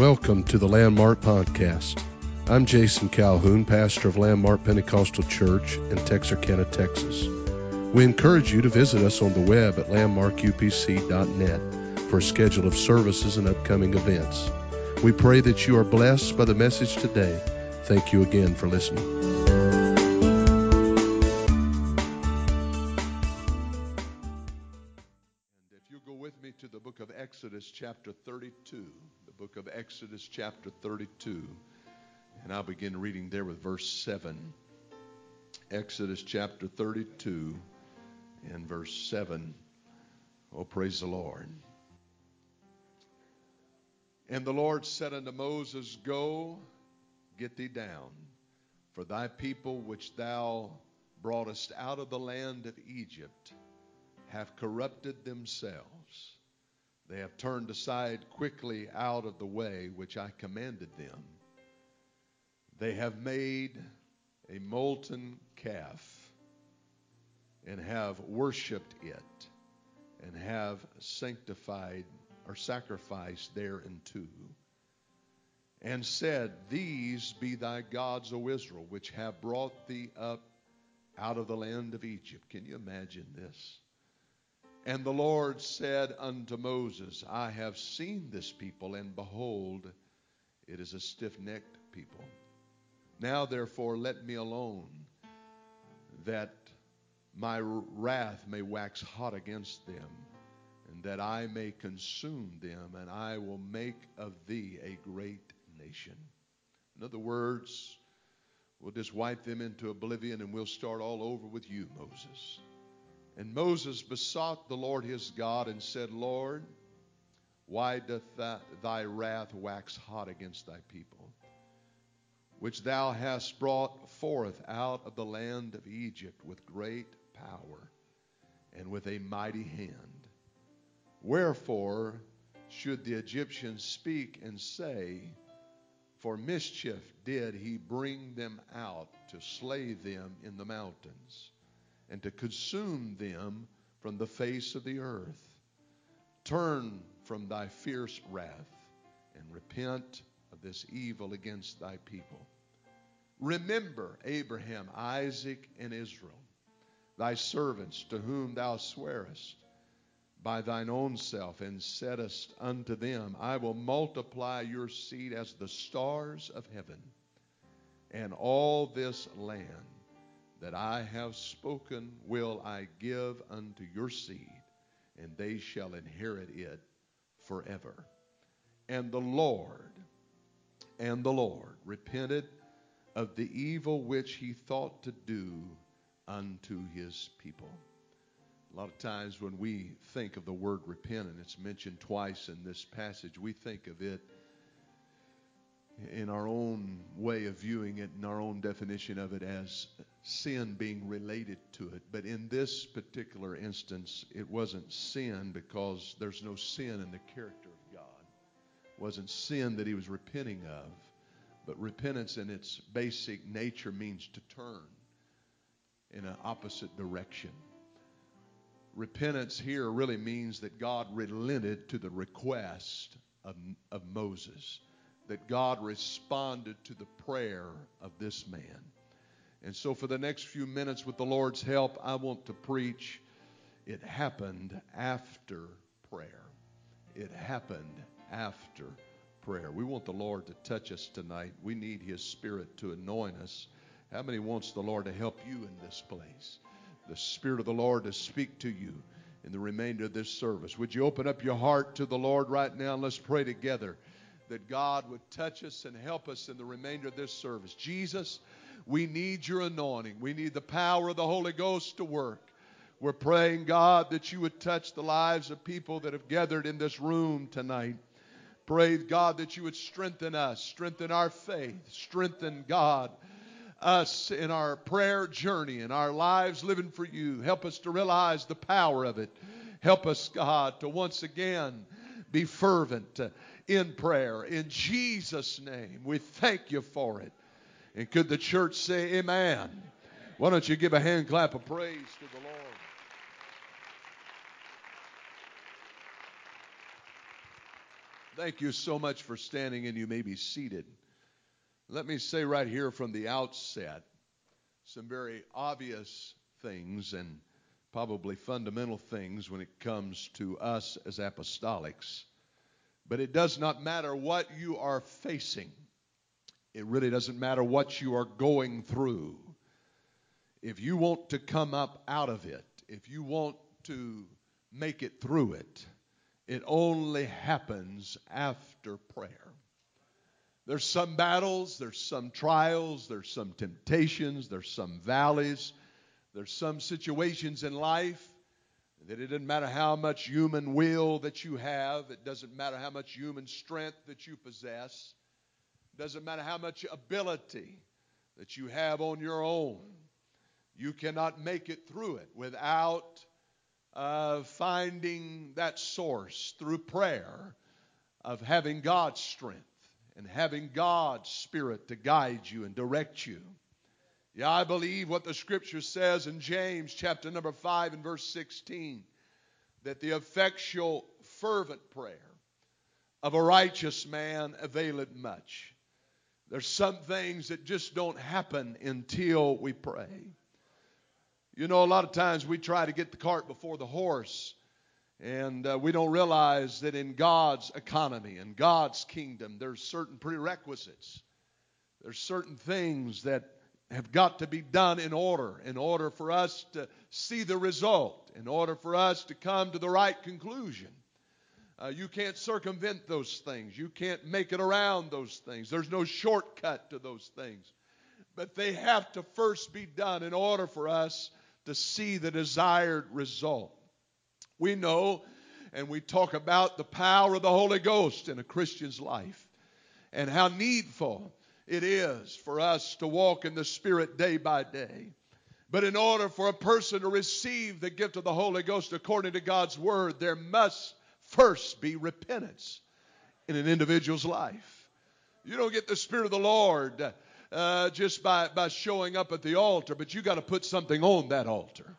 Welcome to the Landmark Podcast. I'm Jason Calhoun, pastor of Landmark Pentecostal Church in Texarkana, Texas. We encourage you to visit us on the web at landmarkupc.net for a schedule of services and upcoming events. We pray that you are blessed by the message today. Thank you again for listening. If you go with me to the book of Exodus, chapter 32, the book of Exodus, chapter 32. And I'll begin reading there with verse 7. Exodus chapter 32 and verse 7. Oh, praise the Lord. And the Lord said unto Moses, Go, get thee down, for thy people which thou broughtest out of the land of Egypt have corrupted themselves. They have turned aside quickly out of the way which I commanded them. They have made a molten calf and have worshiped it and have sanctified or sacrificed thereunto and said, These be thy gods, O Israel, which have brought thee up out of the land of Egypt. Can you imagine this? And the Lord said unto Moses, I have seen this people, and behold, it is a stiff necked people. Now therefore let me alone, that my wrath may wax hot against them, and that I may consume them, and I will make of thee a great nation. In other words, we'll just wipe them into oblivion and we'll start all over with you, Moses. And Moses besought the Lord his God and said, Lord, why doth thy wrath wax hot against thy people? which thou hast brought forth out of the land of Egypt with great power and with a mighty hand. Wherefore should the Egyptians speak and say, For mischief did he bring them out to slay them in the mountains, and to consume them from the face of the earth. Turn from thy fierce wrath and repent of this evil against thy people. Remember Abraham, Isaac, and Israel, thy servants, to whom thou swearest by thine own self, and saidst unto them, I will multiply your seed as the stars of heaven, and all this land that I have spoken will I give unto your seed, and they shall inherit it forever. And the Lord, and the Lord repented of the evil which he thought to do unto his people. A lot of times when we think of the word repent, and it's mentioned twice in this passage, we think of it in our own way of viewing it, in our own definition of it as sin being related to it. But in this particular instance, it wasn't sin because there's no sin in the character of God. It wasn't sin that he was repenting of. But repentance in its basic nature means to turn in an opposite direction. Repentance here really means that God relented to the request of, of Moses, that God responded to the prayer of this man. And so, for the next few minutes, with the Lord's help, I want to preach. It happened after prayer. It happened after prayer. We want the Lord to touch us tonight. We need His Spirit to anoint us. How many wants the Lord to help you in this place? The Spirit of the Lord to speak to you in the remainder of this service. Would you open up your heart to the Lord right now and let's pray together that God would touch us and help us in the remainder of this service. Jesus, we need your anointing. We need the power of the Holy Ghost to work. We're praying, God, that you would touch the lives of people that have gathered in this room tonight. Pray, God, that you would strengthen us, strengthen our faith, strengthen, God, us in our prayer journey, in our lives living for you. Help us to realize the power of it. Help us, God, to once again be fervent uh, in prayer. In Jesus' name, we thank you for it. And could the church say amen? Why don't you give a hand clap of praise to the Lord? Thank you so much for standing, and you may be seated. Let me say right here from the outset some very obvious things and probably fundamental things when it comes to us as apostolics. But it does not matter what you are facing, it really doesn't matter what you are going through. If you want to come up out of it, if you want to make it through it, it only happens after prayer. There's some battles, there's some trials, there's some temptations, there's some valleys, there's some situations in life that it doesn't matter how much human will that you have, it doesn't matter how much human strength that you possess, it doesn't matter how much ability that you have on your own. You cannot make it through it without of finding that source through prayer of having God's strength and having God's Spirit to guide you and direct you. Yeah, I believe what the scripture says in James chapter number 5 and verse 16 that the effectual, fervent prayer of a righteous man availeth much. There's some things that just don't happen until we pray. You know, a lot of times we try to get the cart before the horse, and uh, we don't realize that in God's economy and God's kingdom, there's certain prerequisites. There's certain things that have got to be done in order, in order for us to see the result, in order for us to come to the right conclusion. Uh, you can't circumvent those things. You can't make it around those things. There's no shortcut to those things. But they have to first be done in order for us to see the desired result. We know and we talk about the power of the Holy Ghost in a Christian's life and how needful it is for us to walk in the Spirit day by day. But in order for a person to receive the gift of the Holy Ghost according to God's Word, there must first be repentance in an individual's life. You don't get the Spirit of the Lord uh, just by, by showing up at the altar, but you got to put something on that altar.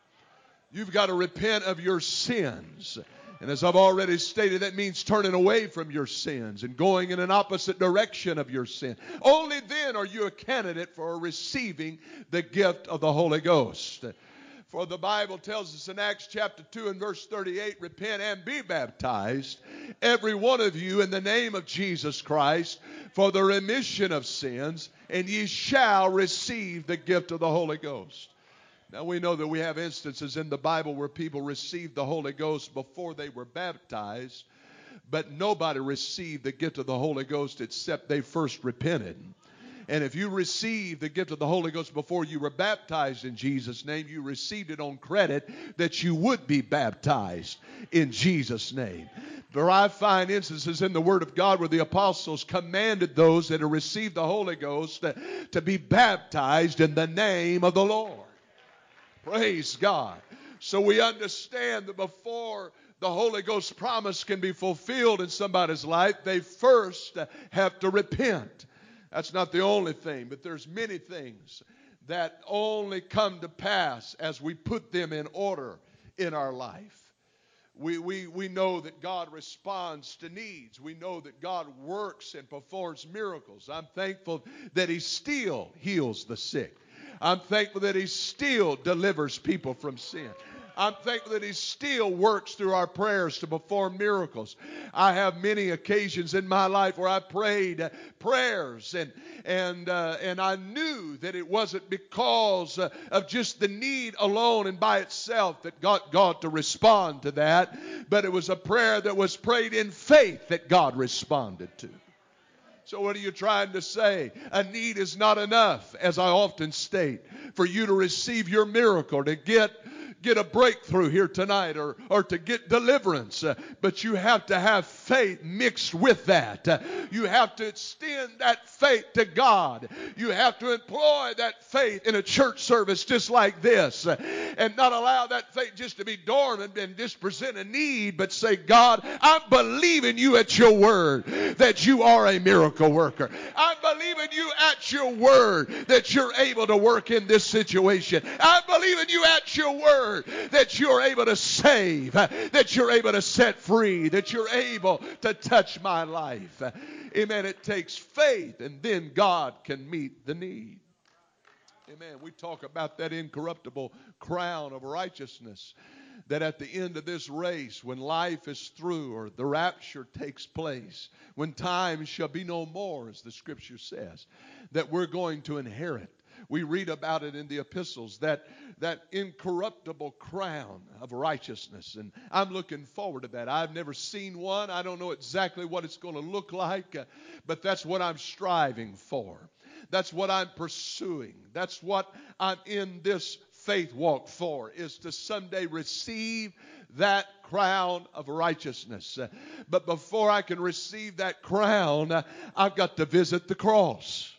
You've got to repent of your sins. And as I've already stated, that means turning away from your sins and going in an opposite direction of your sin. Only then are you a candidate for receiving the gift of the Holy Ghost. For the Bible tells us in Acts chapter 2 and verse 38 repent and be baptized, every one of you, in the name of Jesus Christ, for the remission of sins, and ye shall receive the gift of the Holy Ghost. Now we know that we have instances in the Bible where people received the Holy Ghost before they were baptized, but nobody received the gift of the Holy Ghost except they first repented. And if you received the gift of the Holy Ghost before you were baptized in Jesus' name, you received it on credit that you would be baptized in Jesus' name. For I find instances in the Word of God where the apostles commanded those that had received the Holy Ghost to be baptized in the name of the Lord. Praise God. So we understand that before the Holy Ghost promise can be fulfilled in somebody's life, they first have to repent. That's not the only thing, but there's many things that only come to pass as we put them in order in our life. We, we, we know that God responds to needs. We know that God works and performs miracles. I'm thankful that He still heals the sick. I'm thankful that He still delivers people from sin. I'm thankful that He still works through our prayers to perform miracles. I have many occasions in my life where I prayed prayers and and uh, and I knew that it wasn't because uh, of just the need alone and by itself that got God to respond to that, but it was a prayer that was prayed in faith that God responded to. So, what are you trying to say? A need is not enough, as I often state, for you to receive your miracle, to get get a breakthrough here tonight or, or to get deliverance. Uh, but you have to have faith mixed with that. Uh, you have to extend that faith to God. You have to employ that faith in a church service just like this and not allow that faith just to be dormant and just present a need, but say, God, I'm believing you at your word that you are a miracle worker. I'm believing you at your word that you're able to work in this situation. I'm believing you at your word that you're able to save, that you're able to set free, that you're able to touch my life. Amen. It takes faith, and then God can meet the need. Amen. We talk about that incorruptible crown of righteousness. That at the end of this race, when life is through or the rapture takes place, when time shall be no more, as the scripture says, that we're going to inherit. We read about it in the epistles, that, that incorruptible crown of righteousness. And I'm looking forward to that. I've never seen one. I don't know exactly what it's going to look like, uh, but that's what I'm striving for. That's what I'm pursuing. That's what I'm in this faith walk for, is to someday receive that crown of righteousness. But before I can receive that crown, I've got to visit the cross.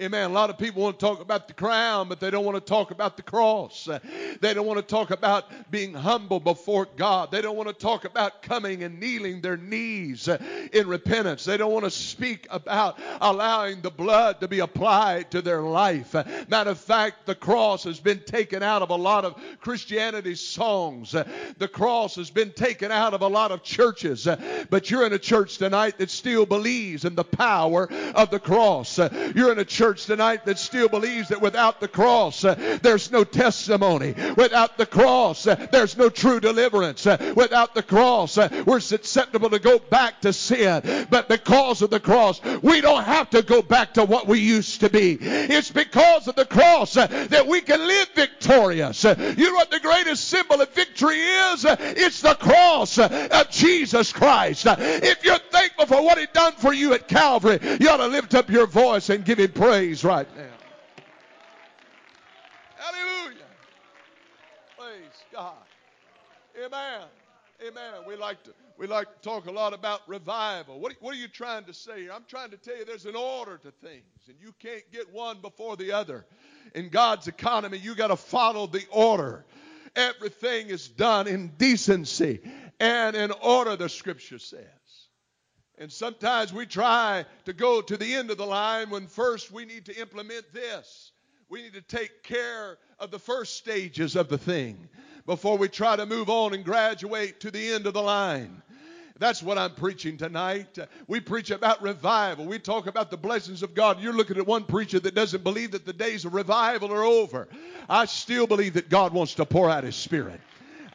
Amen. A lot of people want to talk about the crown, but they don't want to talk about the cross. They don't want to talk about being humble before God. They don't want to talk about coming and kneeling their knees in repentance. They don't want to speak about allowing the blood to be applied to their life. Matter of fact, the cross has been taken out of a lot of Christianity songs. The cross has been taken out of a lot of churches. But you're in a church tonight that still believes in the power of the cross. You're in a church church tonight that still believes that without the cross, uh, there's no testimony. Without the cross, uh, there's no true deliverance. Uh, without the cross, uh, we're susceptible to go back to sin. But because of the cross, we don't have to go back to what we used to be. It's because of the cross uh, that we can live victorious. Uh, you know what the greatest symbol of victory is? It's the cross of Jesus Christ. If you're for what He done for you at Calvary, you ought to lift up your voice and give Him praise right now. Hallelujah. Praise God. Amen. Amen. We like to we like to talk a lot about revival. What, what are you trying to say here? I'm trying to tell you there's an order to things, and you can't get one before the other. In God's economy, you got to follow the order. Everything is done in decency and in order, the scripture says. And sometimes we try to go to the end of the line when first we need to implement this. We need to take care of the first stages of the thing before we try to move on and graduate to the end of the line. That's what I'm preaching tonight. We preach about revival. We talk about the blessings of God. You're looking at one preacher that doesn't believe that the days of revival are over. I still believe that God wants to pour out His Spirit.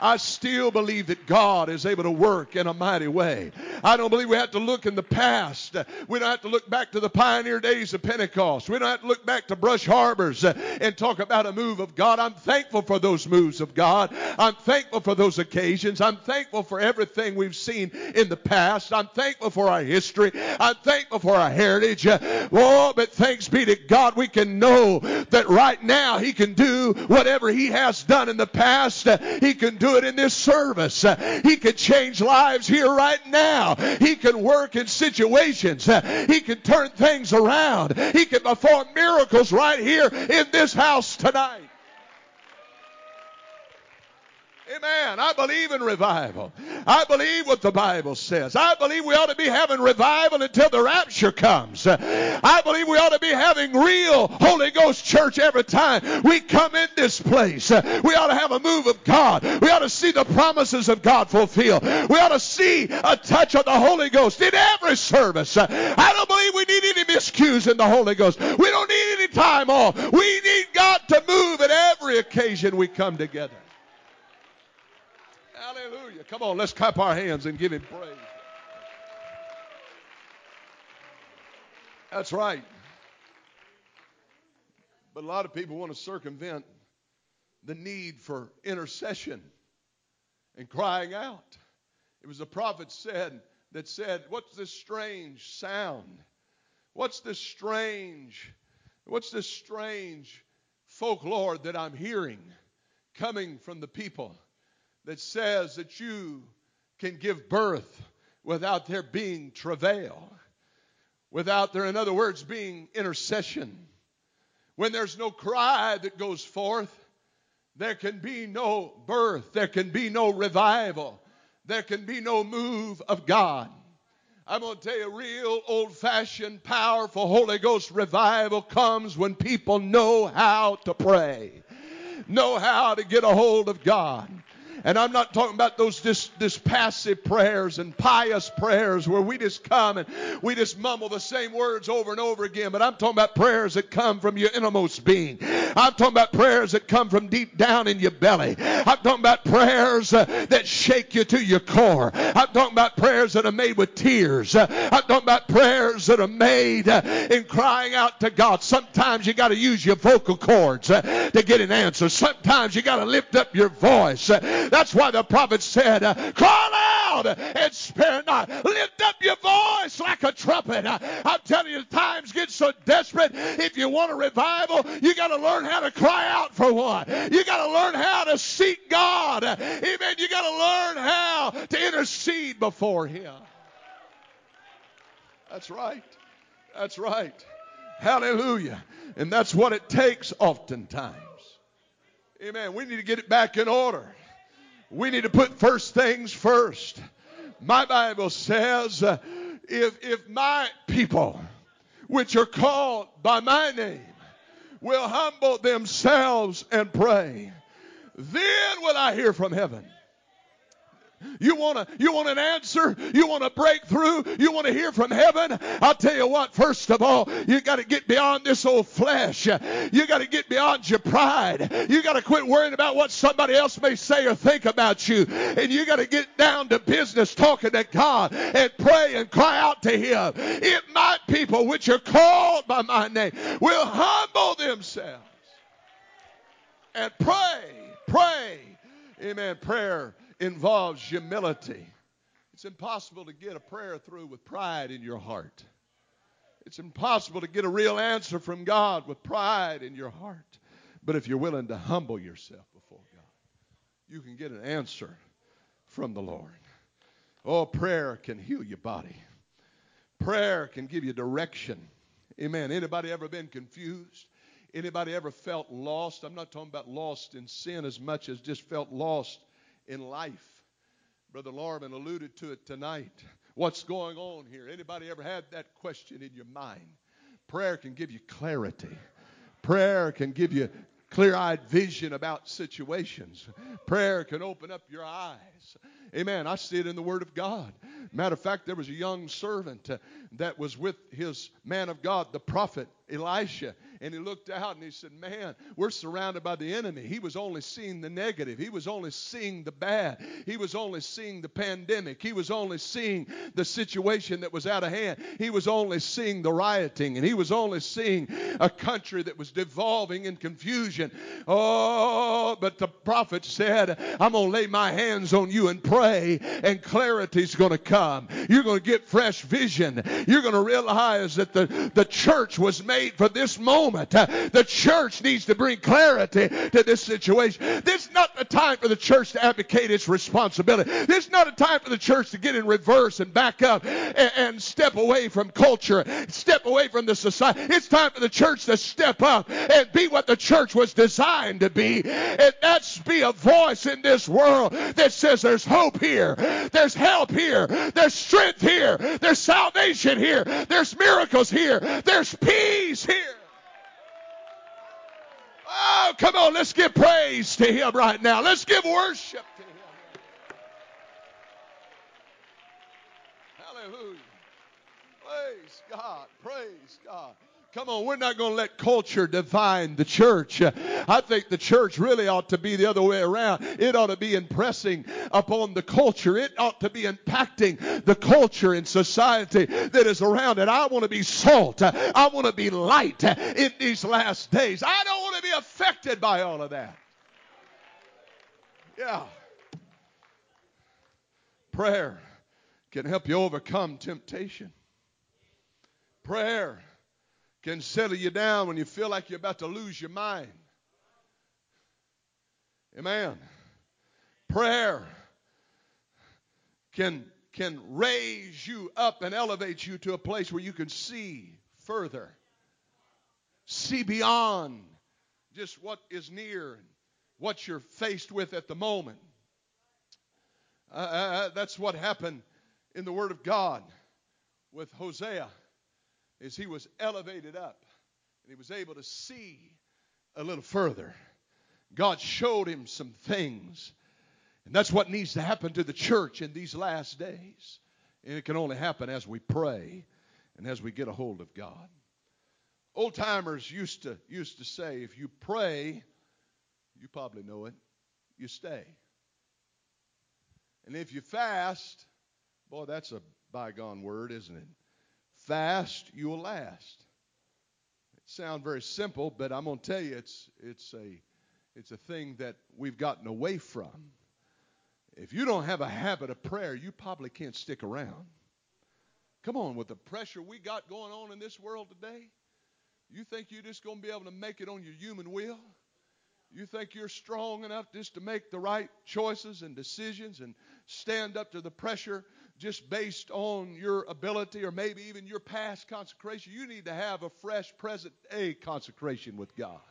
I still believe that God is able to work in a mighty way. I don't believe we have to look in the past. We don't have to look back to the pioneer days of Pentecost. We don't have to look back to Brush Harbors and talk about a move of God. I'm thankful for those moves of God. I'm thankful for those occasions. I'm thankful for everything we've seen in the past. I'm thankful for our history. I'm thankful for our heritage. Oh, but thanks be to God, we can know that right now He can do whatever He has done in the past. He can do it in this service. He can change lives here right now. He can work in situations. He can turn things around. He can perform miracles right here in this house tonight. Amen. I believe in revival. I believe what the Bible says. I believe we ought to be having revival until the rapture comes. I believe we ought to be having real Holy Ghost church every time we come in this place. We ought to have a move of God. We ought to see the promises of God fulfilled. We ought to see a touch of the Holy Ghost in every service. I don't believe we need any miscues in the Holy Ghost. We don't need any time off. We need God to move at every occasion we come together. Hallelujah. Come on, let's clap our hands and give him praise. That's right. But a lot of people want to circumvent the need for intercession and crying out. It was the prophet said that said, "What's this strange sound? What's this strange? What's this strange folklore that I'm hearing coming from the people?" That says that you can give birth without there being travail. without there, in other words, being intercession. When there's no cry that goes forth, there can be no birth, there can be no revival, there can be no move of God. I'm going to tell you, real old fashioned, powerful Holy Ghost revival comes when people know how to pray, know how to get a hold of God. And I'm not talking about those this, this passive prayers and pious prayers where we just come and we just mumble the same words over and over again. But I'm talking about prayers that come from your innermost being. I'm talking about prayers that come from deep down in your belly. I'm talking about prayers uh, that shake you to your core. I'm talking about prayers that are made with tears. Uh, I'm talking about prayers that are made uh, in crying out to God. Sometimes you got to use your vocal cords uh, to get an answer. Sometimes you got to lift up your voice. That's why the prophet said, uh, Cry loud and spare not. Lift up your voice like a trumpet. Uh, I'm telling you, times get so desperate. If you want a revival, you got to learn how to cry out for one. You got to learn how to seek God. Amen. You got to learn how to intercede before Him. That's right. That's right. Hallelujah. And that's what it takes oftentimes. Amen. We need to get it back in order. We need to put first things first. My Bible says, uh, if, if my people, which are called by my name, will humble themselves and pray, then will I hear from heaven you want to you want an answer? You want a breakthrough? You want to hear from heaven? I'll tell you what, first of all, you got to get beyond this old flesh. You got to get beyond your pride. You got to quit worrying about what somebody else may say or think about you. And you got to get down to business talking to God and pray and cry out to him. If my people which are called by my name will humble themselves and pray, pray. Amen. Prayer involves humility. It's impossible to get a prayer through with pride in your heart. It's impossible to get a real answer from God with pride in your heart. But if you're willing to humble yourself before God, you can get an answer from the Lord. Oh, prayer can heal your body. Prayer can give you direction. Amen. Anybody ever been confused? Anybody ever felt lost? I'm not talking about lost in sin as much as just felt lost in life. Brother Lorman alluded to it tonight. What's going on here? Anybody ever had that question in your mind? Prayer can give you clarity. Prayer can give you clear eyed vision about situations. Prayer can open up your eyes. Amen. I see it in the Word of God. Matter of fact, there was a young servant uh, that was with his man of God, the prophet Elisha, and he looked out and he said, Man, we're surrounded by the enemy. He was only seeing the negative, he was only seeing the bad, he was only seeing the pandemic, he was only seeing the situation that was out of hand, he was only seeing the rioting, and he was only seeing a country that was devolving in confusion. Oh, but the prophet said, I'm going to lay my hands on you and pray, and clarity's going to come. You're going to get fresh vision. You're going to realize that the, the church was made for this moment moment. Uh, the church needs to bring clarity to this situation. This is not the time for the church to abdicate its responsibility. This is not a time for the church to get in reverse and back up and, and step away from culture, step away from the society. It's time for the church to step up and be what the church was designed to be. And that's be a voice in this world that says there's hope here, there's help here, there's strength here, there's salvation here, there's miracles here, there's peace here. Oh, come on, let's give praise to Him right now. Let's give worship to Him. Hallelujah. Praise God. Praise God. Come on, we're not going to let culture define the church. I think the church really ought to be the other way around. It ought to be impressing upon the culture. It ought to be impacting the culture and society that is around it. I want to be salt. I want to be light in these last days. I don't want to be affected by all of that. Yeah. Prayer can help you overcome temptation. Prayer can settle you down when you feel like you're about to lose your mind. Amen. Prayer can can raise you up and elevate you to a place where you can see further, see beyond just what is near and what you're faced with at the moment. Uh, uh, uh, that's what happened in the Word of God with Hosea, is he was elevated up and he was able to see a little further. God showed him some things. And that's what needs to happen to the church in these last days. And it can only happen as we pray and as we get a hold of God. Old timers used to used to say, if you pray, you probably know it, you stay. And if you fast, boy, that's a bygone word, isn't it? Fast, you will last. It sounds very simple, but I'm going to tell you it's it's a it's a thing that we've gotten away from. If you don't have a habit of prayer, you probably can't stick around. Come on, with the pressure we got going on in this world today, you think you're just going to be able to make it on your human will? You think you're strong enough just to make the right choices and decisions and stand up to the pressure just based on your ability or maybe even your past consecration? You need to have a fresh present day consecration with God.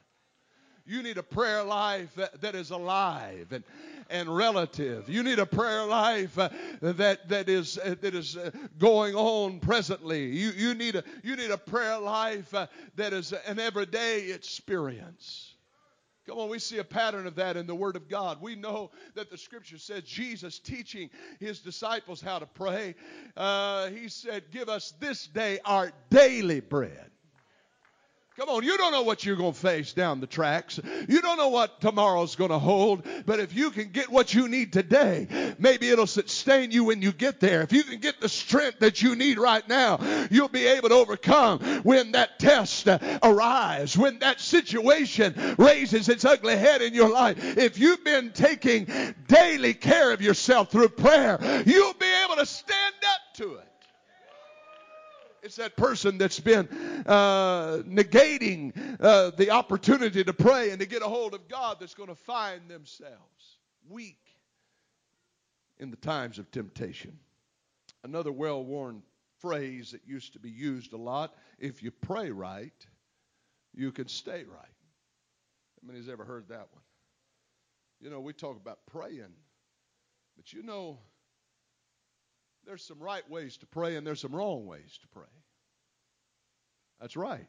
You need a prayer life that, is alive and, and relative. You need a prayer life uh, that, that is, uh, that is uh, going on presently. You, you, need a, you need a prayer life that is an everyday experience. Come on, we see a pattern of that in the Word of God. We know that the Scripture says Jesus teaching his disciples how to pray. Uh, he said, Give us this day our daily bread. Come on, you don't know what you're going to face down the tracks. You don't know what tomorrow's going to hold. But if you can get what you need today, maybe it'll sustain you when you get there. If you can get the strength that you need right now, you'll be able to overcome when that test arrives, when that situation raises its ugly head in your life. If you've been taking daily care of yourself through prayer, you'll be able to stand up to it. It's that person that's been uh, negating uh, the opportunity to pray and to get a hold of God that's going to find themselves weak in the times of temptation. Another well worn phrase that used to be used a lot if you pray right, you can stay right. How many's ever heard that one? You know, we talk about praying, but you know, there's some right ways to pray and there's some wrong ways to pray. That's right.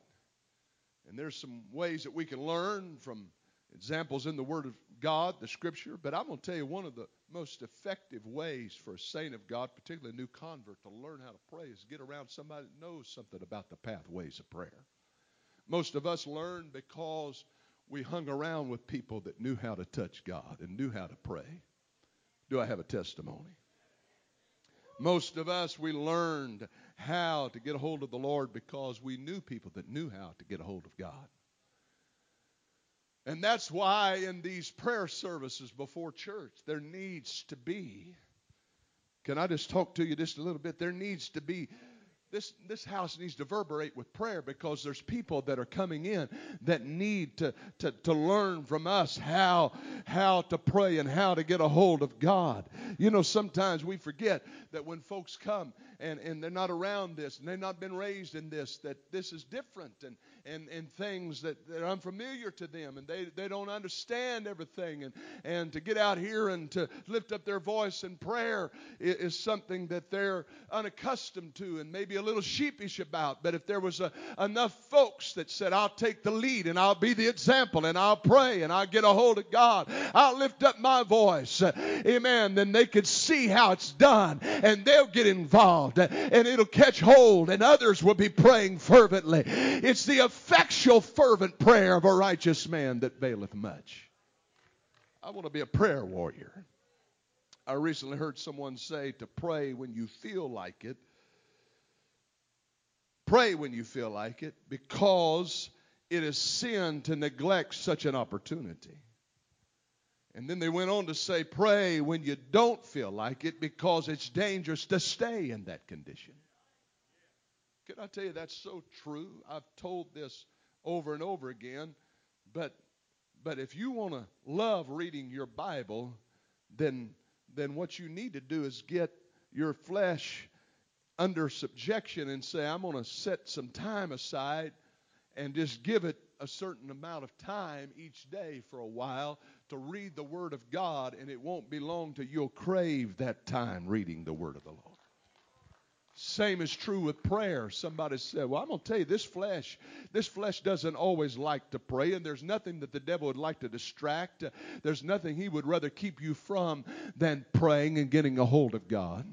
And there's some ways that we can learn from examples in the Word of God, the Scripture. But I'm going to tell you one of the most effective ways for a saint of God, particularly a new convert, to learn how to pray is get around somebody that knows something about the pathways of prayer. Most of us learn because we hung around with people that knew how to touch God and knew how to pray. Do I have a testimony? Most of us, we learned how to get a hold of the Lord because we knew people that knew how to get a hold of God. And that's why in these prayer services before church, there needs to be, can I just talk to you just a little bit? There needs to be this, this house needs to reverberate with prayer because there's people that are coming in that need to, to, to learn from us how, how to pray and how to get a hold of God. You know, sometimes we forget that when folks come and, and they're not around this and they've not been raised in this, that this is different and, and, and things that, that are unfamiliar to them and they, they don't understand everything. And, and to get out here and to lift up their voice in prayer is, is something that they're unaccustomed to and maybe a little sheepish about. But if there was a, enough folks that said, I'll take the lead and I'll be the example and I'll pray and I'll get a hold of God, I'll lift up my voice, amen, then they could see how it's done and they'll get involved and it'll catch hold and others will be praying fervently. It's the effectual, fervent prayer of a righteous man that availeth much. I want to be a prayer warrior. I recently heard someone say to pray when you feel like it. Pray when you feel like it because it is sin to neglect such an opportunity. And then they went on to say, pray when you don't feel like it because it's dangerous to stay in that condition. Can I tell you that's so true? I've told this over and over again, but but if you want to love reading your Bible, then then what you need to do is get your flesh under subjection and say, I'm going to set some time aside and just give it a certain amount of time each day for a while to read the Word of God, and it won't be long till you'll crave that time reading the Word of the Lord. Same is true with prayer. Somebody said, Well, I'm going to tell you, this flesh, this flesh doesn't always like to pray, and there's nothing that the devil would like to distract. There's nothing he would rather keep you from than praying and getting a hold of God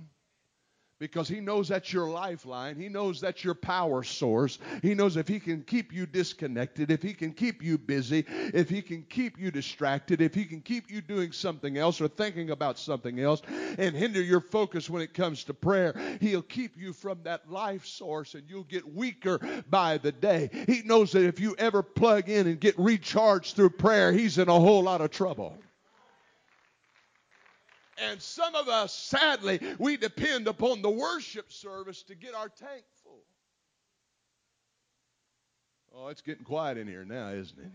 because he knows that's your lifeline. He knows that's your power source. He knows if he can keep you disconnected, if he can keep you busy, if he can keep you distracted, if he can keep you doing something else or thinking about something else and hinder your focus when it comes to prayer, he'll keep you from that life source and you'll get weaker by the day. He knows that if you ever plug in and get recharged through prayer, he's in a whole lot of trouble. And some of us, sadly, we depend upon the worship service to get our tank full. Oh, it's getting quiet in here now, isn't it?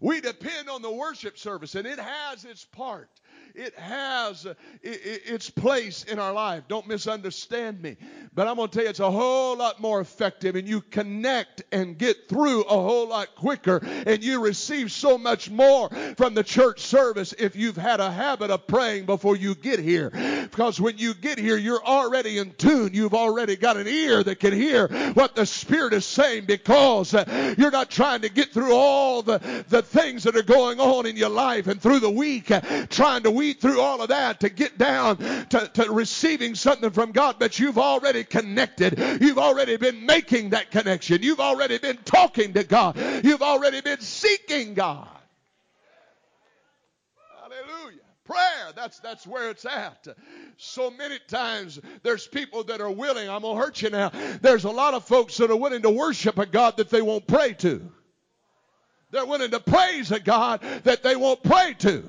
We depend on the worship service, and it has its part it has its place in our life. Don't misunderstand me. But I'm going to tell you, it's a whole lot more effective, and you connect and get through a whole lot quicker, and you receive so much more from the church service if you've had a habit of praying before you get here. Because when you get here, you're already in tune. You've already got an ear that can hear what the Spirit is saying because uh, you're not trying to get through all the, the things that are going on in your life and through the week, uh, trying to weed through all of that to get down to, to receiving something from God, but you've already connected. You've already been making that connection. You've already been talking to God. You've already been seeking God. Hallelujah. Prayer, that's that's where it's at. So many times there's people that are willing, I'm gonna hurt you now. There's a lot of folks that are willing to worship a God that they won't pray to. They're willing to praise a God that they won't pray to.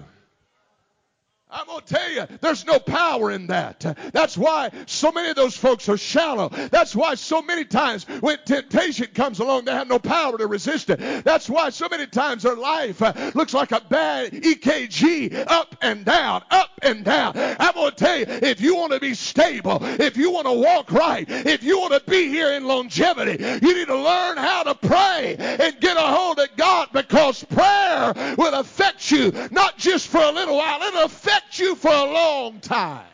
I'm going to tell you, there's no power in that. That's why so many of those folks are shallow. That's why so many times when temptation comes along, they have no power to resist it. That's why so many times their life uh, looks like a bad EKG, up and down, up and down. I'm going to tell you, if you want to be stable, if you want to walk right, if you want to be here in longevity, you need to learn how to pray and get a hold of God because prayer will affect you not just for a little while, it'll affect you for a long time.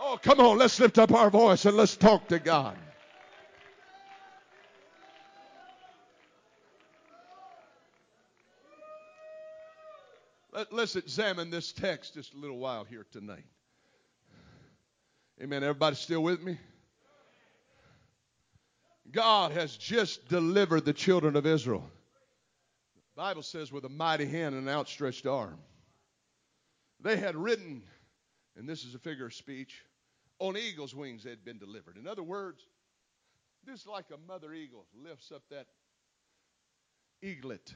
Oh, come on, let's lift up our voice and let's talk to God. Let's examine this text just a little while here tonight. Amen. Everybody still with me? God has just delivered the children of Israel. The Bible says with a mighty hand and an outstretched arm. They had ridden, and this is a figure of speech, on eagle's wings they had been delivered. In other words, this is like a mother eagle lifts up that eaglet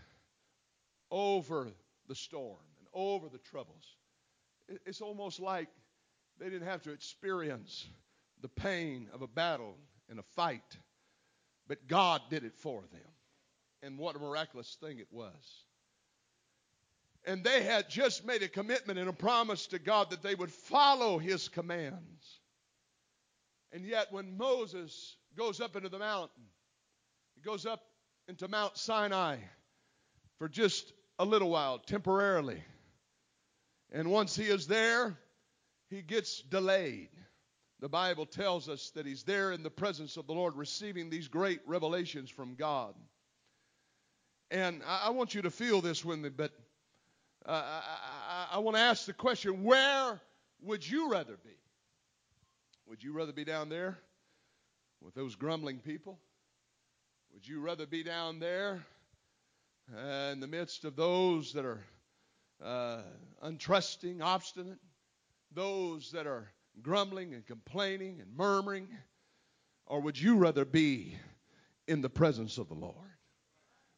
over the storm and over the troubles. It's almost like they didn't have to experience the pain of a battle and a fight, but God did it for them. And what a miraculous thing it was. And they had just made a commitment and a promise to God that they would follow his commands. And yet, when Moses goes up into the mountain, he goes up into Mount Sinai for just a little while, temporarily. And once he is there, he gets delayed. The Bible tells us that he's there in the presence of the Lord receiving these great revelations from God. And I, want you to feel this with me, but uh, I, I, I want to ask the question where would you rather be? Would you rather be down there with those grumbling people? Would you rather be down there uh, in the midst of those that are uh, untrusting, obstinate, those that are grumbling and complaining and murmuring? Or would you rather be in the presence of the Lord?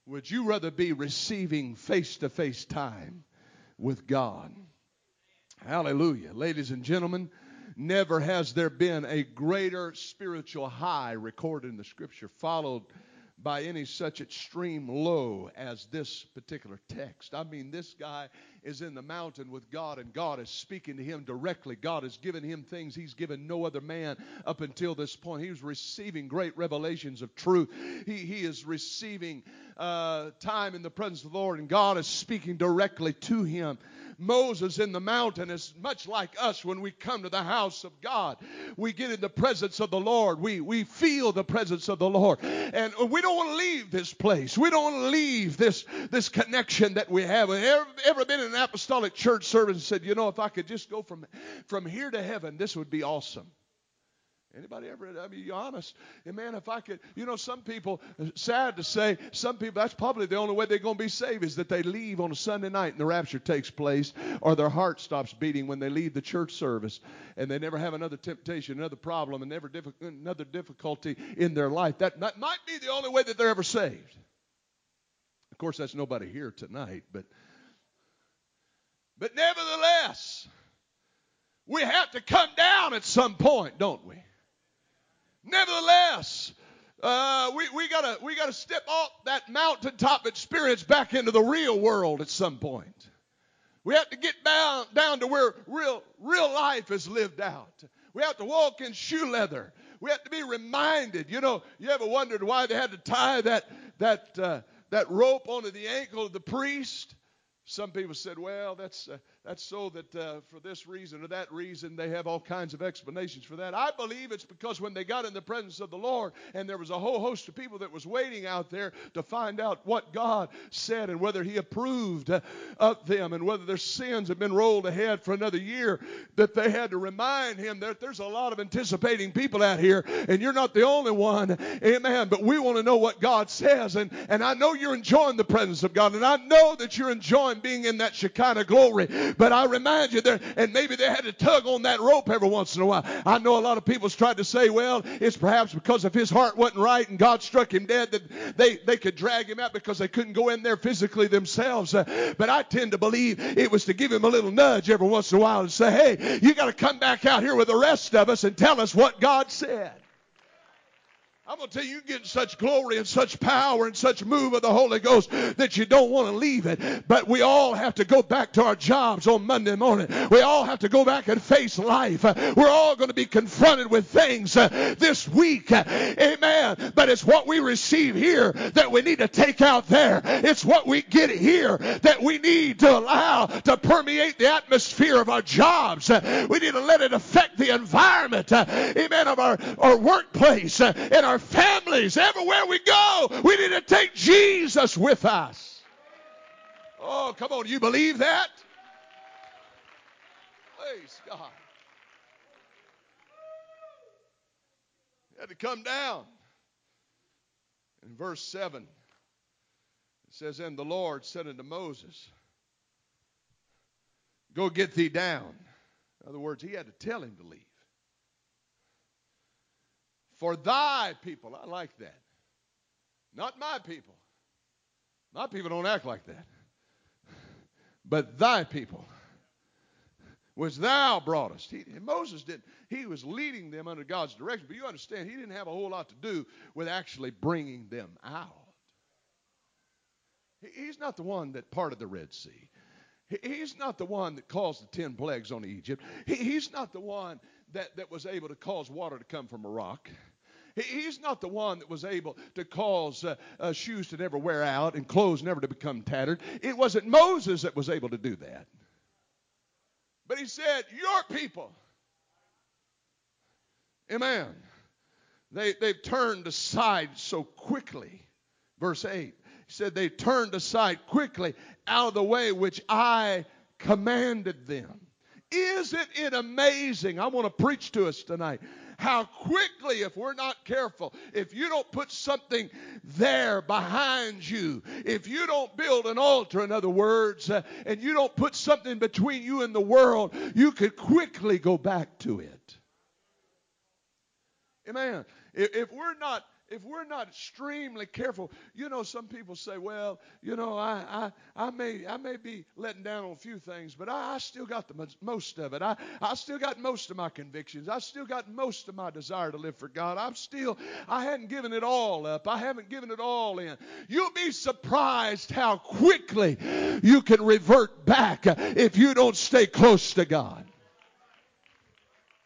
Would you rather be receiving face to face time with God. Hallelujah. Ladies and gentlemen, never has there been a greater spiritual high recorded in the scripture, followed by any such extreme low as this particular text. I mean, this guy is in the mountain with God, and God is speaking to him directly. God has given him things he's given no other man up until this point. He was receiving great revelations of truth. He, he is receiving uh, time in the presence of the Lord, and God is speaking directly to him. Moses in the mountain is much like us when we come to the house of God. We get in the presence of the Lord. We, we feel the presence of the Lord. And we don't want to leave this place. We don't want to leave this, this connection that we have. Ever, ever been in an apostolic church service and said, you know, if I could just go from, from here to heaven, this would be awesome. Anybody ever? I mean, you honest. And man, if I could, you know, some people, sad to say, some people, that's probably the only way they're going to be saved is that they leave on a Sunday night and the rapture takes place, or their heart stops beating when they leave the church service, and they never have another temptation, another problem, and never another difficulty in their life. That, that might be the only way that they're ever saved. Of course, that's nobody here tonight, but but nevertheless, we have to come down at some point, don't we? Nevertheless, uh, we, we gotta we gotta step off that mountaintop experience back into the real world at some point. We have to get down down to where real real life is lived out. We have to walk in shoe leather. We have to be reminded. You know, you ever wondered why they had to tie that that uh, that rope onto the ankle of the priest? Some people said, well, that's, uh, that's so that uh, for this reason or that reason, they have all kinds of explanations for that. I believe it's because when they got in the presence of the Lord and there was a whole host of people that was waiting out there to find out what God said and whether He approved uh, of them and whether their sins had been rolled ahead for another year, that they had to remind Him that there's a lot of anticipating people out here and you're not the only one. Amen. But we want to know what God says. And, and I know you're enjoying the presence of God and I know that you're enjoying being in that Shekinah glory. But I remind you there, and maybe they had to tug on that rope every once in a while. I know a lot of people's tried to say, well, it's perhaps because if his heart wasn't right and God struck him dead that they, they could drag him out because they couldn't go in there physically themselves. Uh, but I tend to believe it was to give him a little nudge every once in a while and say, hey, you got to come back out here with the rest of us and tell us what God said. I'm going to tell you, you get such glory and such power and such move of the Holy Ghost that you don't want to leave it. But we all have to go back to our jobs on Monday morning. We all have to go back and face life. We're all going to be confronted with things uh, this week. Amen. But it's what we receive here that we need to take out there. It's what we get here that we need to allow to permeate the atmosphere of our jobs. We need to let it affect the environment, uh, amen, of our, our workplace, uh, in our our families, everywhere we go. We need to take Jesus with us. Oh, come on. You believe that? Praise God. He had to come down. In verse 7, it says, And the Lord said unto Moses, Go get thee down. In other words, he had to tell him to leave for thy people. I like that. Not my people. My people don't act like that. But thy people, which thou broughtest. He, Moses didn't. He was leading them under God's direction. But you understand, he didn't have a whole lot to do with actually bringing them out. He's not the one that parted the Red Sea. He's not the one that caused the ten plagues on Egypt. He's not the one that, that was able to cause water to come from a rock. He's not the one that was able to cause uh, uh, shoes to never wear out and clothes never to become tattered. It wasn't Moses that was able to do that. But he said, Your people. Amen. They, they've turned aside so quickly. Verse 8. He said, They turned aside quickly out of the way which I commanded them. Isn't it amazing? I want to preach to us tonight how quickly, if we're not careful, if you don't put something there behind you, if you don't build an altar, in other words, uh, and you don't put something between you and the world, you could quickly go back to it. Amen. If, if we're not if we're not extremely careful, you know, some people say, well, you know, I, I, I may, I may be letting down on a few things, but I, I still got the most of it. I, I still got most of my convictions. I still got most of my desire to live for God. I'm still, I hadn't given it all up. I haven't given it all in. You'll be surprised how quickly you can revert back if you don't stay close to God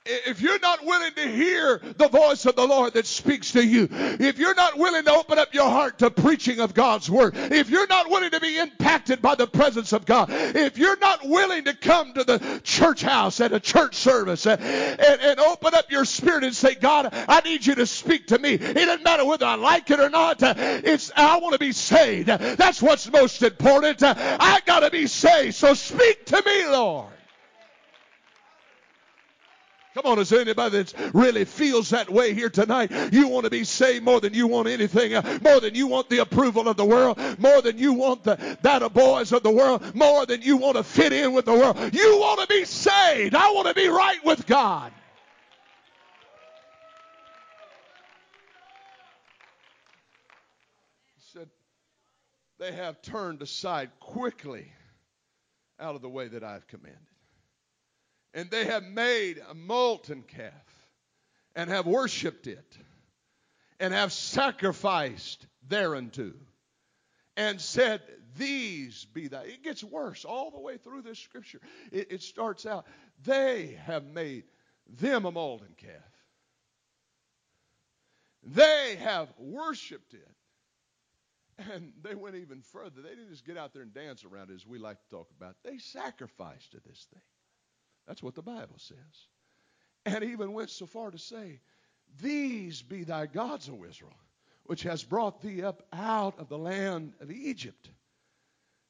if you're not willing to hear the voice of the Lord that speaks to you, if you're not willing to open up your heart to preaching of God's word, if you're not willing to be impacted by the presence of God, if you're not willing to come to the church house at a church service and, and, and open up your spirit and say, God, I need you to speak to me. It doesn't matter whether I like it or not. Uh, it's I want to be saved. That's what's most important. Uh, I got to be saved. So speak to me, Lord. Come on, is there anybody that really feels that way here tonight? You want to be saved more than you want anything, uh, more than you want the approval of the world, more than you want the that of boys of the world, more than you want to fit in with the world. You want to be saved. I want to be right with God. He said, They have turned aside quickly out of the way that I've commanded and they have made a molten calf and have worshipped it and have sacrificed thereunto and said, These be thy. It gets worse all the way through this scripture. It, it starts out, They have made them a molten calf. They have worshiped it. And they went even further. They didn't just get out there and dance around it, as we like to talk about. They sacrificed to this thing. That's what the Bible says. And even went so far to say, These be thy gods, O Israel, which has brought thee up out of the land of Egypt.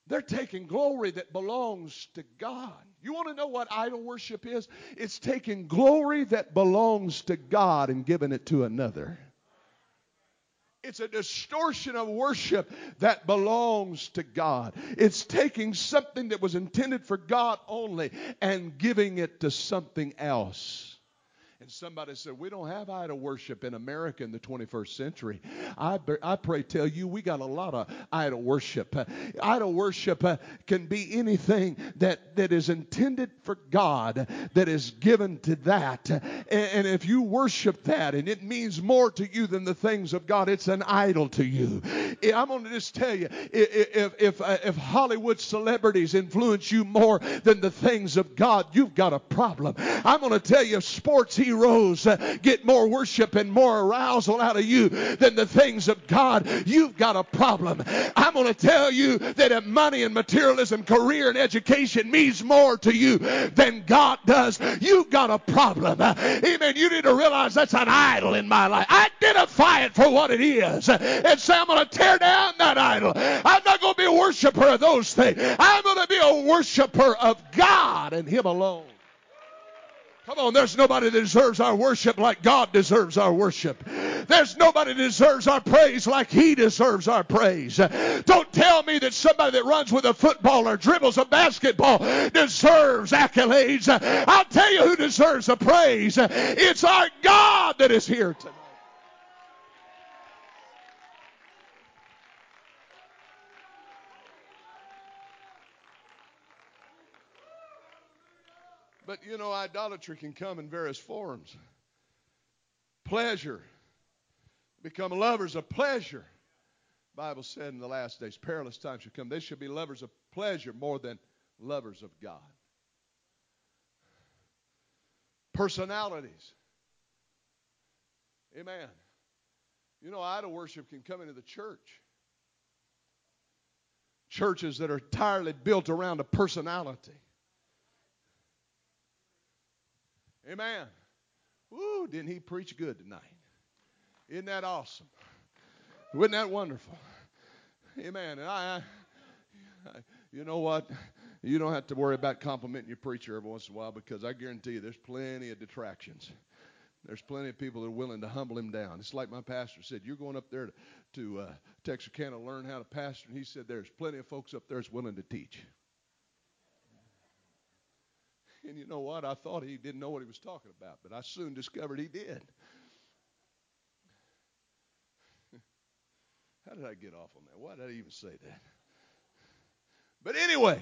They're taking glory that belongs to God. You want to know what idol worship is? It's taking glory that belongs to God and giving it to another. It's a distortion of worship that belongs to God. It's taking something that was intended for God only and giving it to something else. And somebody said, We don't have idol worship in America in the 21st century. I, I pray tell you, we got a lot of idol worship. Uh, idol worship uh, can be anything that, that is intended for God, that is given to that. And, and if you worship that and it means more to you than the things of God, it's an idol to you. I'm going to just tell you if, if, uh, if Hollywood celebrities influence you more than the things of God, you've got a problem. I'm going to tell you, sports heroes uh, get more worship and more arousal out of you than the things of God, you've got a problem. I'm going to tell you that if money and materialism, career and education means more to you than God does, you've got a problem. Amen. You need to realize that's an idol in my life. Identify it for what it is and say, I'm going to tear down that idol. I'm not going to be a worshiper of those things. I'm going to be a worshiper of God and Him alone. Come on, there's nobody that deserves our worship like God deserves our worship. There's nobody that deserves our praise like He deserves our praise. Don't tell me that somebody that runs with a football or dribbles a basketball deserves accolades. I'll tell you who deserves the praise. It's our God that is here tonight. But you know, idolatry can come in various forms. Pleasure. Become lovers of pleasure. The Bible said in the last days, perilous times shall come. They shall be lovers of pleasure more than lovers of God. Personalities. Amen. You know, idol worship can come into the church. Churches that are entirely built around a personality. Amen. Woo, didn't he preach good tonight? Isn't that awesome? Wasn't that wonderful? Amen. And I, I, you know what? You don't have to worry about complimenting your preacher every once in a while because I guarantee you there's plenty of detractions. There's plenty of people that are willing to humble him down. It's like my pastor said, you're going up there to, to uh, Texarkana to learn how to pastor, and he said there's plenty of folks up there that's willing to teach. And you know what? I thought he didn't know what he was talking about, but I soon discovered he did. How did I get off on that? Why did I even say that? But anyway,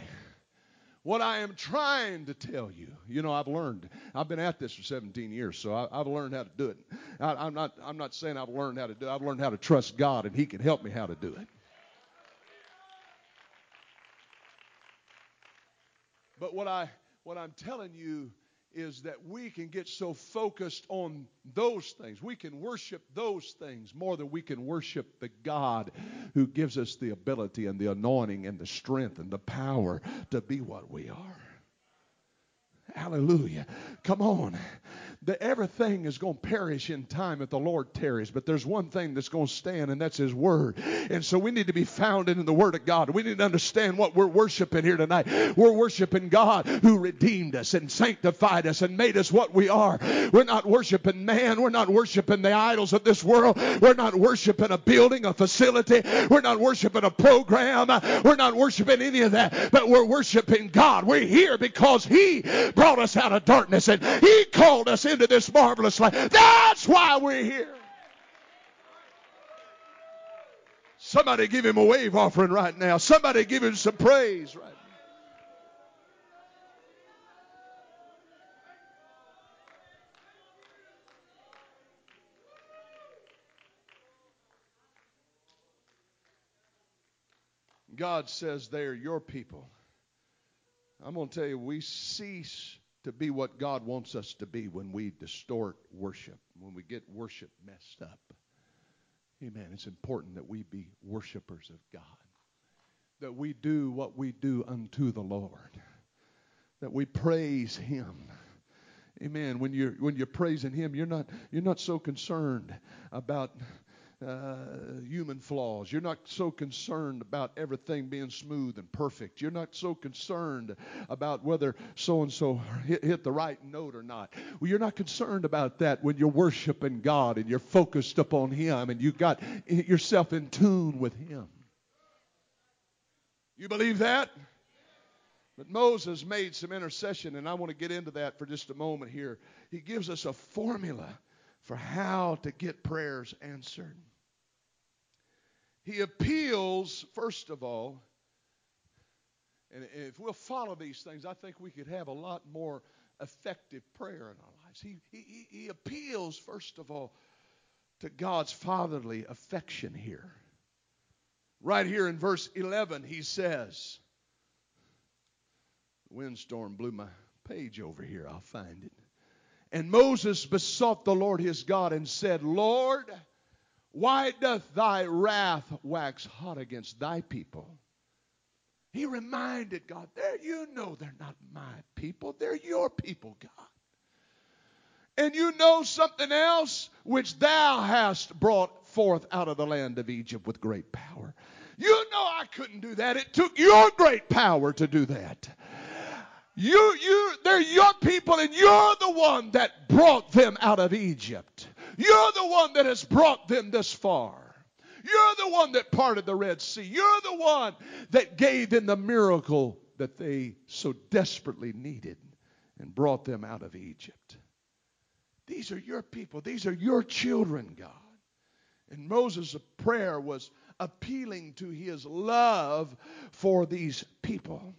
what I am trying to tell you, you know, I've learned. I've been at this for 17 years, so I, have learned how to do it. I, am not. I'm not saying I've learned how to do it. I've learned how to trust God, and He can help me how to do it. But what I what I'm telling you is that we can get so focused on those things. We can worship those things more than we can worship the God who gives us the ability and the anointing and the strength and the power to be what we are. Hallelujah. Come on that everything is going to perish in time if the Lord tarries. But there's one thing that's going to stand, and that's His Word. And so we need to be founded in the Word of God. We need to understand what we're worshiping here tonight. We're worshiping God who redeemed us and sanctified us and made us what we are. We're not worshiping man. We're not worshiping the idols of this world. We're not worshiping a building, a facility. We're not worshiping a program. We're not worshiping any of that. But we're worshiping God. We're here because He brought us out of darkness and He called us in into this marvelous life. That's why we're here. Somebody give him a wave offering right now. Somebody give him some praise right now. God says they're your people. I'm going to tell you, we cease to be what God wants us to be when we distort worship, when we get worship messed up. Amen. It's important that we be worshipers of God, that we do what we do unto the Lord, that we praise Him. Amen. When you're when you're praising Him, you're not you're not so concerned about uh, human flaws. You're not so concerned about everything being smooth and perfect. You're not so concerned about whether so and so hit the right note or not. Well, you're not concerned about that when you're worshiping God and you're focused upon Him and you got yourself in tune with Him. You believe that? But Moses made some intercession, and I want to get into that for just a moment here. He gives us a formula for how to get prayers answered. He appeals, first of all, and if we'll follow these things, I think we could have a lot more effective prayer in our lives. He, he, he appeals, first of all, to God's fatherly affection here. Right here in verse 11, he says, the windstorm blew my page over here. I'll find it. And Moses besought the Lord his God and said, Lord, why doth thy wrath wax hot against thy people? He reminded God, there you know they're not my people, they're your people, God. And you know something else which thou hast brought forth out of the land of Egypt with great power. You know I couldn't do that. It took your great power to do that. You, you, they're your people, and you're the one that brought them out of Egypt. You're the one that has brought them this far. You're the one that parted the Red Sea. You're the one that gave them the miracle that they so desperately needed and brought them out of Egypt. These are your people. These are your children, God. And Moses' prayer was appealing to his love for these people.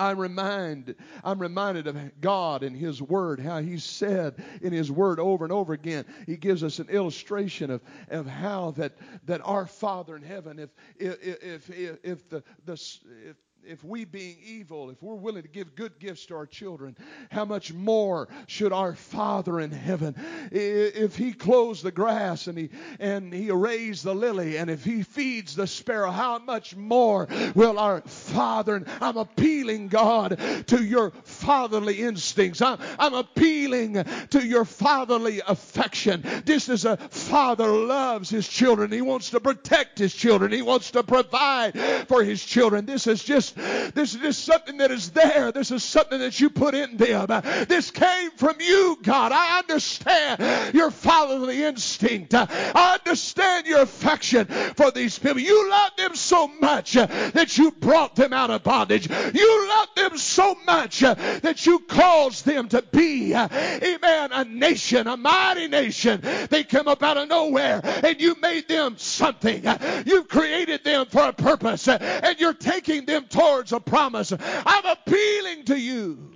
I'm reminded, I'm reminded of God and His Word, how He said in His Word over and over again. He gives us an illustration of, of how that, that our Father in heaven, if if if if the, the if if we being evil, if we're willing to give good gifts to our children, how much more should our Father in heaven, if He clothes the grass and He and He arrays the lily, and if He feeds the sparrow, how much more will our Father? And I'm appealing, God, to your fatherly instincts. I'm, I'm appealing to your fatherly affection. Just as a father loves his children, he wants to protect his children, he wants to provide for his children. This is just this is just something that is there. This is something that you put in them. This came from you, God. I understand your fatherly instinct. I understand your affection for these people. You love them so much that you brought them out of bondage. You love them so much that you caused them to be, amen, a nation, a mighty nation. They come up out of nowhere and you made them something. You've created them for a purpose and you're taking them towards a promise. I'm appealing to you.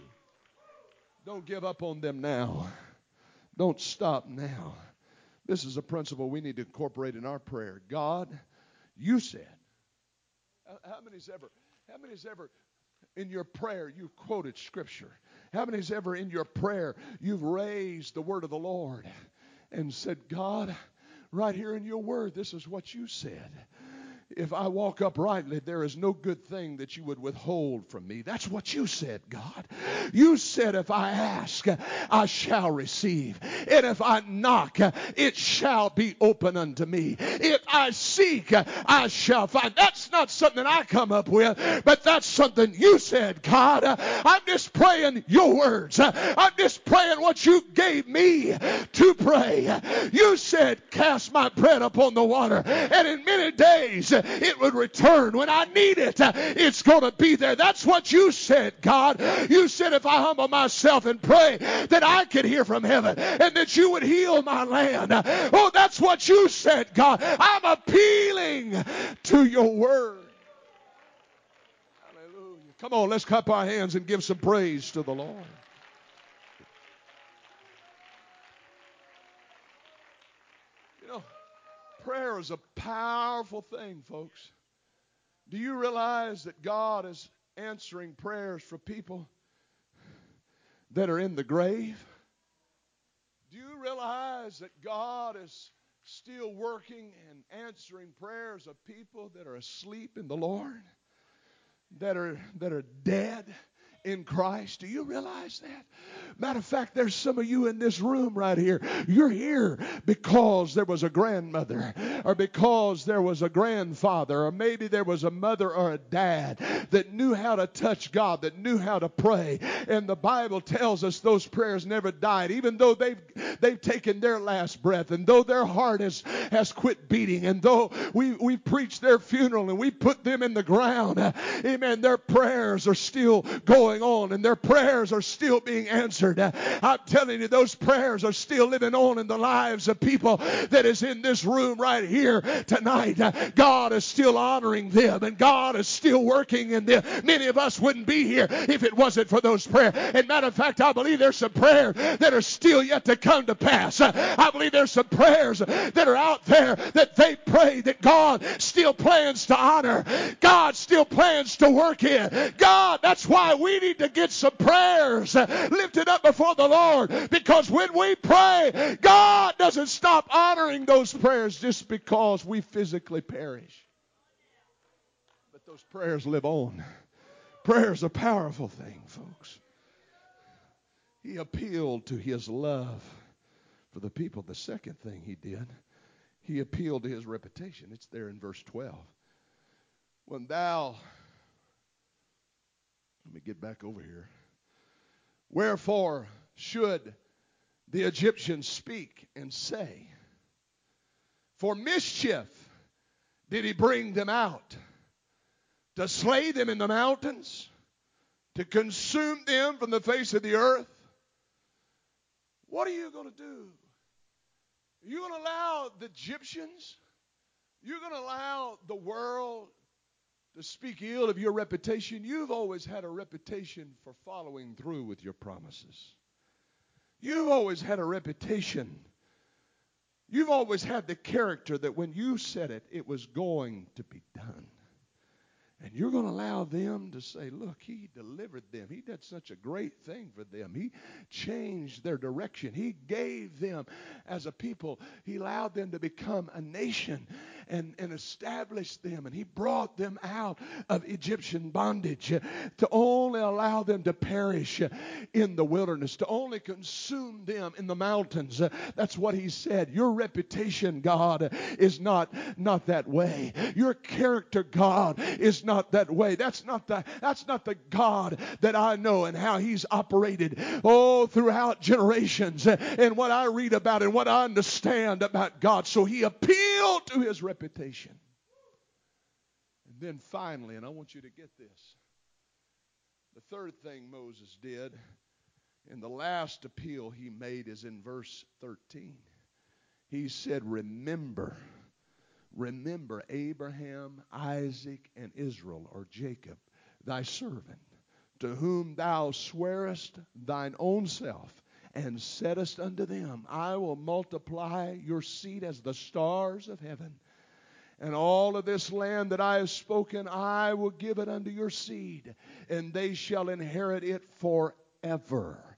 Don't give up on them now. Don't stop now. This is a principle we need to incorporate in our prayer. God, you said. How many's ever, how many's ever in your prayer you've quoted scripture? How many's ever in your prayer you've raised the word of the Lord and said, God, right here in your word, this is what you said if I walk uprightly, there is no good thing that you would withhold from me. That's what you said, God. You said, if I ask, I shall receive. And if I knock, it shall be open unto me. If I seek, I shall find. That's not something I come up with, but that's something you said, God. I'm just praying your words. I'm just praying what you gave me to pray. You said, cast my bread upon the water, and in many days it would return. When I need it, it's going to be there. That's what you said, God. You said if I humble myself and pray, that I could hear from heaven and that you would heal my land. Oh, that's what you said, God. I'm appealing to your word. Hallelujah. Come on, let's clap our hands and give some praise to the Lord. Prayer is a powerful thing, folks. Do you realize that God is answering prayers for people that are in the grave? Do you realize that God is still working and answering prayers of people that are asleep in the Lord? That are that are dead? In Christ. Do you realize that? Matter of fact, there's some of you in this room right here. You're here because there was a grandmother, or because there was a grandfather, or maybe there was a mother or a dad that knew how to touch God, that knew how to pray. And the Bible tells us those prayers never died, even though they've they've taken their last breath, and though their heart has has quit beating, and though we we preached their funeral and we put them in the ground, uh, amen. Their prayers are still going going on and their prayers are still being answered. I'm telling you, those prayers are still living on in the lives of people that is in this room right here tonight. God is still honoring them and God is still working in them. Many of us wouldn't be here if it wasn't for those prayers. And matter of fact, I believe there's some prayers that are still yet to come to pass. I believe there's some prayers that are out there that they pray that God still plans to honor. God still plans to work in. God, that's why we need to get some prayers lifted up before the Lord because when we pray, God doesn't stop honoring those prayers just because we physically perish. But those prayers live on. Prayer's a powerful thing, folks. He appealed to his love for the people. The second thing he did, he appealed to his reputation. It's there in verse 12. When thou let me get back over here. Wherefore should the Egyptians speak and say, For mischief did he bring them out, to slay them in the mountains, to consume them from the face of the earth? What are you going to do? Are you going to allow the Egyptians? You're going to allow the world to speak ill of your reputation, you've always had a reputation for following through with your promises. You've always had a reputation. You've always had the character that when you said it, it was going to be done. And you're going to allow them to say, look, he delivered them. He did such a great thing for them. He changed their direction. He gave them as a people, he allowed them to become a nation. And, and established them, and He brought them out of Egyptian bondage to only allow them to perish in the wilderness, to only consume them in the mountains. That's what He said. Your reputation, God, is not, not that way. Your character, God, is not that way. That's not the, that's not the God that I know and how He's operated, oh, throughout generations and what I read about and what I understand about God. So He appealed to His reputation. And then finally, and I want you to get this the third thing Moses did, and the last appeal he made is in verse 13. He said, Remember, remember Abraham, Isaac, and Israel, or Jacob, thy servant, to whom thou swearest thine own self, and saidst unto them, I will multiply your seed as the stars of heaven and all of this land that I have spoken, I will give it unto your seed, and they shall inherit it forever.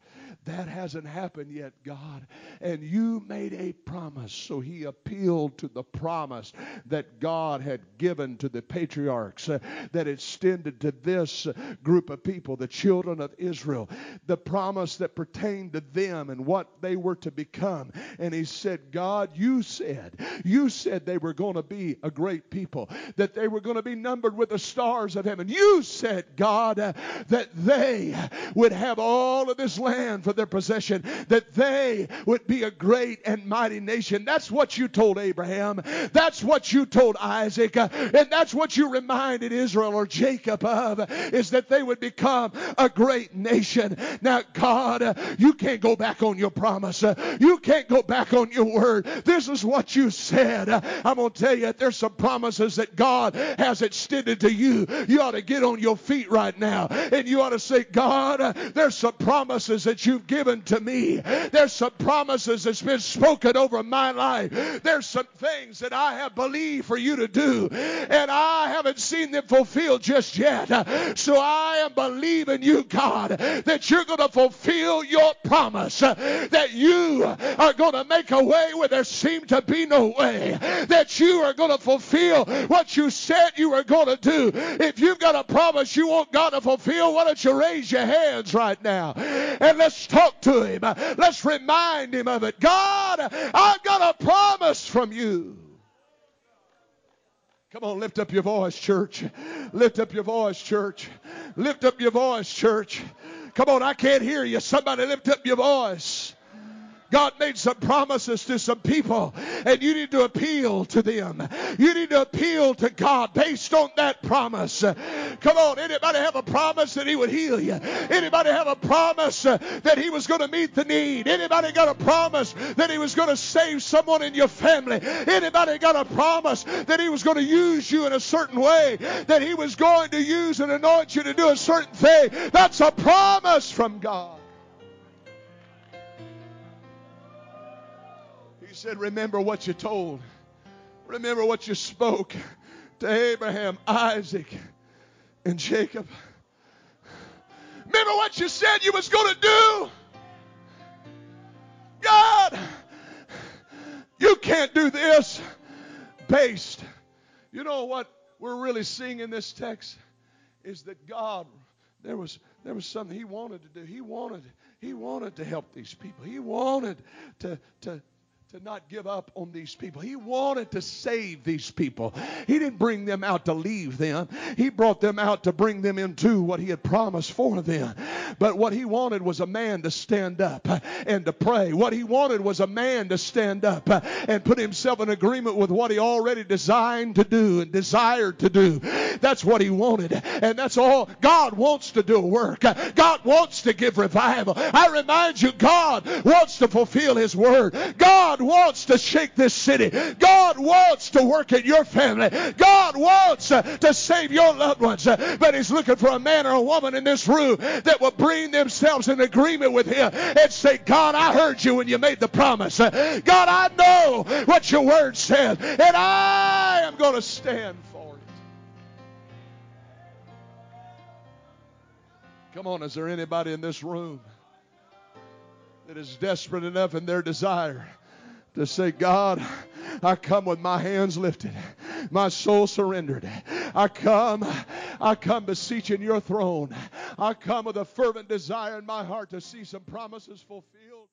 That hasn't happened yet, God. And you made a promise. So he appealed to the promise that God had given to the patriarchs uh, that extended to this group of people, the children of Israel. The promise that pertained to them and what they were to become. And he said, God, you said, you said they were going to be a great people, that they were going to be numbered with the stars of heaven. You said, God, uh, that they would have all of this land for their possession, that they would be a great and mighty nation. That's what you told Abraham. That's what you told Isaac. And that's what you reminded Israel or Jacob of, is that they would become a great nation. Now, God, you can't go back on your promise. You can't go back on your word. This is what you said. I'm going to tell you, there's some promises that God has extended to you. You ought to get on your feet right now and you ought to say, God, there's some promises that you've given to me. There's some promises that's been spoken over my life. There's some things that I have believed for you to do, and I haven't seen them fulfilled just yet. So I am believing you, God, that you're going to fulfill your promise, that you are going to make a way where there seemed to be no way, that you are going to fulfill what you said you were going to do. If you've got a promise you want God to fulfill, why don't you raise your hands right now and let's talk to him. Let's remind him of it. God, I've got a promise from you. Come on, lift up your voice, church. Lift up your voice, church. Lift up your voice, church. Come on, I can't hear you. Somebody lift up your voice. God made some promises to some people, and you need to appeal to them. You need to appeal to God based on that promise. Come on, anybody have a promise that He would heal you? Anybody have a promise that He was going to meet the need? Anybody got a promise that He was going to save someone in your family? Anybody got a promise that He was going to use you in a certain way? That He was going to use and anoint you to do a certain thing? That's a promise from God. Said, Remember what you told. Remember what you spoke to Abraham, Isaac, and Jacob. Remember what you said you was going to do. God, you can't do this based. You know what we're really seeing in this text is that God, there was there was something He wanted to do. He wanted He wanted to help these people. He wanted to to to not give up on these people. He wanted to save these people. He didn't bring them out to leave them. He brought them out to bring them into what he had promised for them. But what he wanted was a man to stand up and to pray. What he wanted was a man to stand up and put himself in agreement with what he already designed to do and desired to do. That's what he wanted. And that's all. God wants to do work. God wants to give revival. I remind you, God wants to fulfill his word. God wants to shake this city. God wants to work in your family. God wants to save your loved ones. But He's looking for a man or a woman in this room that will bring themselves in agreement with Him and say, God, I heard you when you made the promise. God, I know what your word said, and I am going to stand for it. Come on, is there anybody in this room that is desperate enough in their desire to say, God, I come with my hands lifted, my soul surrendered. I come, I come beseeching your throne. I come with a fervent desire in my heart to see some promises fulfilled.